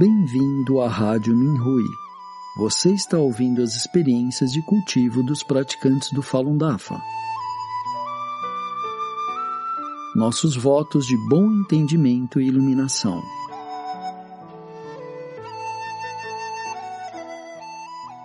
Bem-vindo à Rádio Minhui. Você está ouvindo as experiências de cultivo dos praticantes do Falun Dafa. Nossos votos de bom entendimento e iluminação.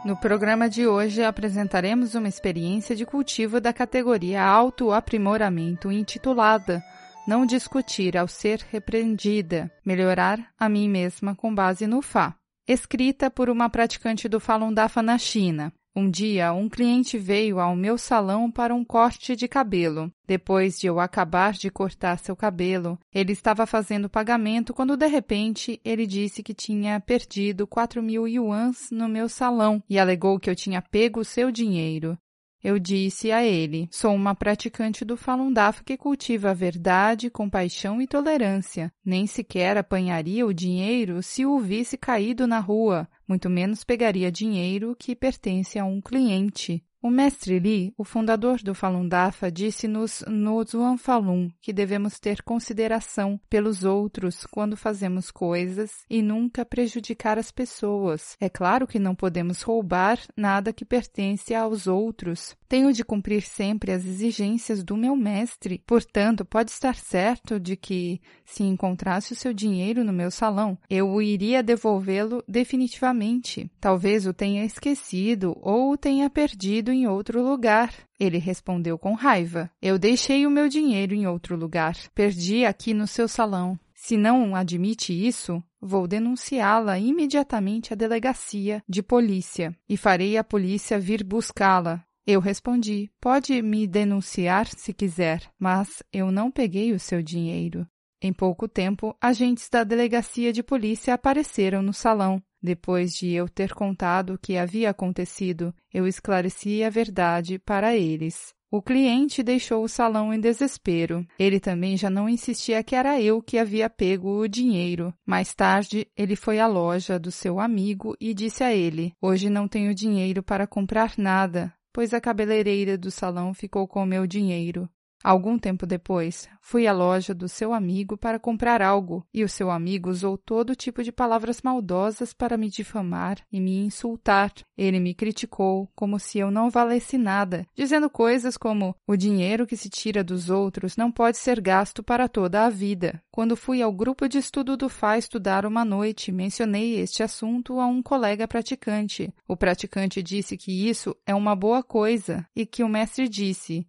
No programa de hoje apresentaremos uma experiência de cultivo da categoria Autoaprimoramento intitulada Não discutir ao ser repreendida, melhorar a mim mesma com base no Fá. Escrita por uma praticante do Falun Dafa na China. Um dia, um cliente veio ao meu salão para um corte de cabelo. Depois de eu acabar de cortar seu cabelo, ele estava fazendo pagamento quando de repente ele disse que tinha perdido 4 mil yuans no meu salão e alegou que eu tinha pego seu dinheiro. Eu disse a ele: Sou uma praticante do Falun Dafa que cultiva a verdade, compaixão e tolerância. Nem sequer apanharia o dinheiro se o visse caído na rua, muito menos pegaria dinheiro que pertence a um cliente. O mestre Li, o fundador do Falun Dafa, disse-nos no Zhuang Falun que devemos ter consideração pelos outros quando fazemos coisas e nunca prejudicar as pessoas. É claro que não podemos roubar nada que pertence aos outros. Tenho de cumprir sempre as exigências do meu mestre. Portanto, pode estar certo de que, se encontrasse o seu dinheiro no meu salão, eu iria devolvê-lo definitivamente. Talvez o tenha esquecido ou o tenha perdido em outro lugar. Ele respondeu com raiva. Eu deixei o meu dinheiro em outro lugar. Perdi aqui no seu salão. Se não admite isso, vou denunciá-la imediatamente à delegacia de polícia e farei a polícia vir buscá-la. Eu respondi: Pode me denunciar se quiser, mas eu não peguei o seu dinheiro. Em pouco tempo, agentes da delegacia de polícia apareceram no salão. Depois de eu ter contado o que havia acontecido, eu esclareci a verdade para eles. O cliente deixou o salão em desespero. Ele também já não insistia que era eu que havia pego o dinheiro. Mais tarde, ele foi à loja do seu amigo e disse a ele: Hoje não tenho dinheiro para comprar nada, pois a cabeleireira do salão ficou com o meu dinheiro. Algum tempo depois, fui à loja do seu amigo para comprar algo e o seu amigo usou todo tipo de palavras maldosas para me difamar e me insultar. Ele me criticou como se eu não valesse nada, dizendo coisas como: o dinheiro que se tira dos outros não pode ser gasto para toda a vida. Quando fui ao grupo de estudo do FA estudar uma noite, mencionei este assunto a um colega praticante. O praticante disse que isso é uma boa coisa e que o mestre disse: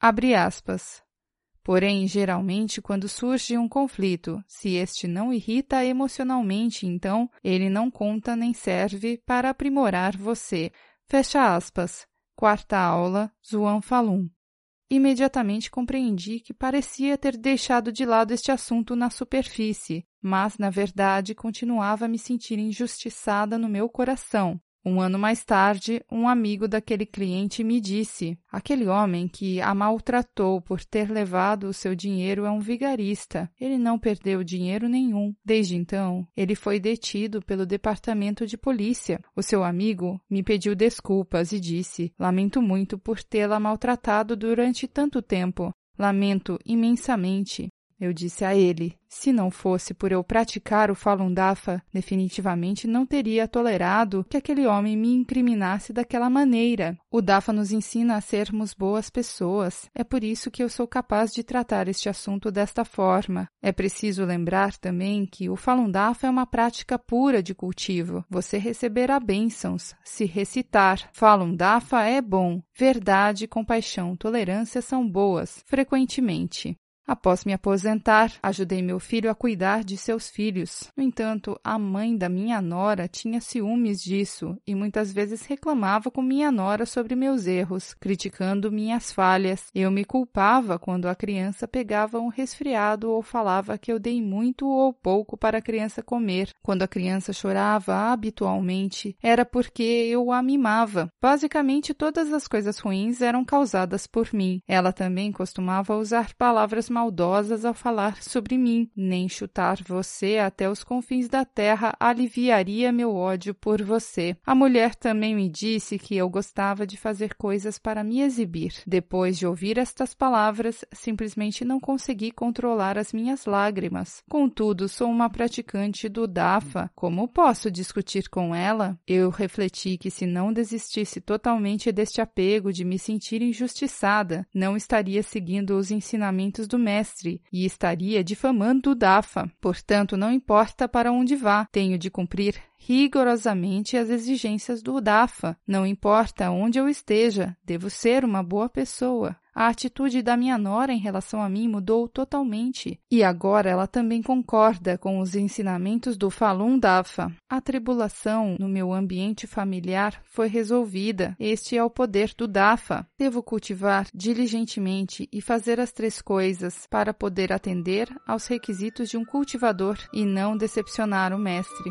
Abre aspas. Porém, geralmente, quando surge um conflito, se este não irrita emocionalmente, então ele não conta nem serve para aprimorar você. Fecha aspas. Quarta aula, Zuan Falun. Imediatamente compreendi que parecia ter deixado de lado este assunto na superfície, mas, na verdade, continuava a me sentir injustiçada no meu coração. Um ano mais tarde, um amigo daquele cliente me disse: aquele homem que a maltratou por ter levado o seu dinheiro é um vigarista. Ele não perdeu dinheiro nenhum. Desde então, ele foi detido pelo departamento de polícia. O seu amigo me pediu desculpas e disse: Lamento muito por tê-la maltratado durante tanto tempo. Lamento imensamente. Eu disse a ele: se não fosse por eu praticar o Falun Dafa, definitivamente não teria tolerado que aquele homem me incriminasse daquela maneira. O Dafa nos ensina a sermos boas pessoas. É por isso que eu sou capaz de tratar este assunto desta forma. É preciso lembrar também que o Falun Dafa é uma prática pura de cultivo. Você receberá bênçãos se recitar. Falun Dafa é bom. Verdade, compaixão, tolerância são boas, frequentemente. Após me aposentar, ajudei meu filho a cuidar de seus filhos. No entanto, a mãe da minha nora tinha ciúmes disso e muitas vezes reclamava com minha nora sobre meus erros, criticando minhas falhas. Eu me culpava quando a criança pegava um resfriado ou falava que eu dei muito ou pouco para a criança comer. Quando a criança chorava habitualmente, era porque eu a mimava. Basicamente, todas as coisas ruins eram causadas por mim. Ela também costumava usar palavras maldosas ao falar sobre mim, nem chutar você até os confins da terra aliviaria meu ódio por você. A mulher também me disse que eu gostava de fazer coisas para me exibir. Depois de ouvir estas palavras, simplesmente não consegui controlar as minhas lágrimas. Contudo, sou uma praticante do DAFA. Como posso discutir com ela? Eu refleti que se não desistisse totalmente deste apego de me sentir injustiçada, não estaria seguindo os ensinamentos do mestre e estaria difamando o DAFA. Portanto, não importa para onde vá, tenho de cumprir rigorosamente as exigências do DAFA. Não importa onde eu esteja, devo ser uma boa pessoa. A atitude da minha nora em relação a mim mudou totalmente, e agora ela também concorda com os ensinamentos do Falun Dafa. A tribulação no meu ambiente familiar foi resolvida. Este é o poder do Dafa. Devo cultivar diligentemente e fazer as três coisas para poder atender aos requisitos de um cultivador e não decepcionar o mestre.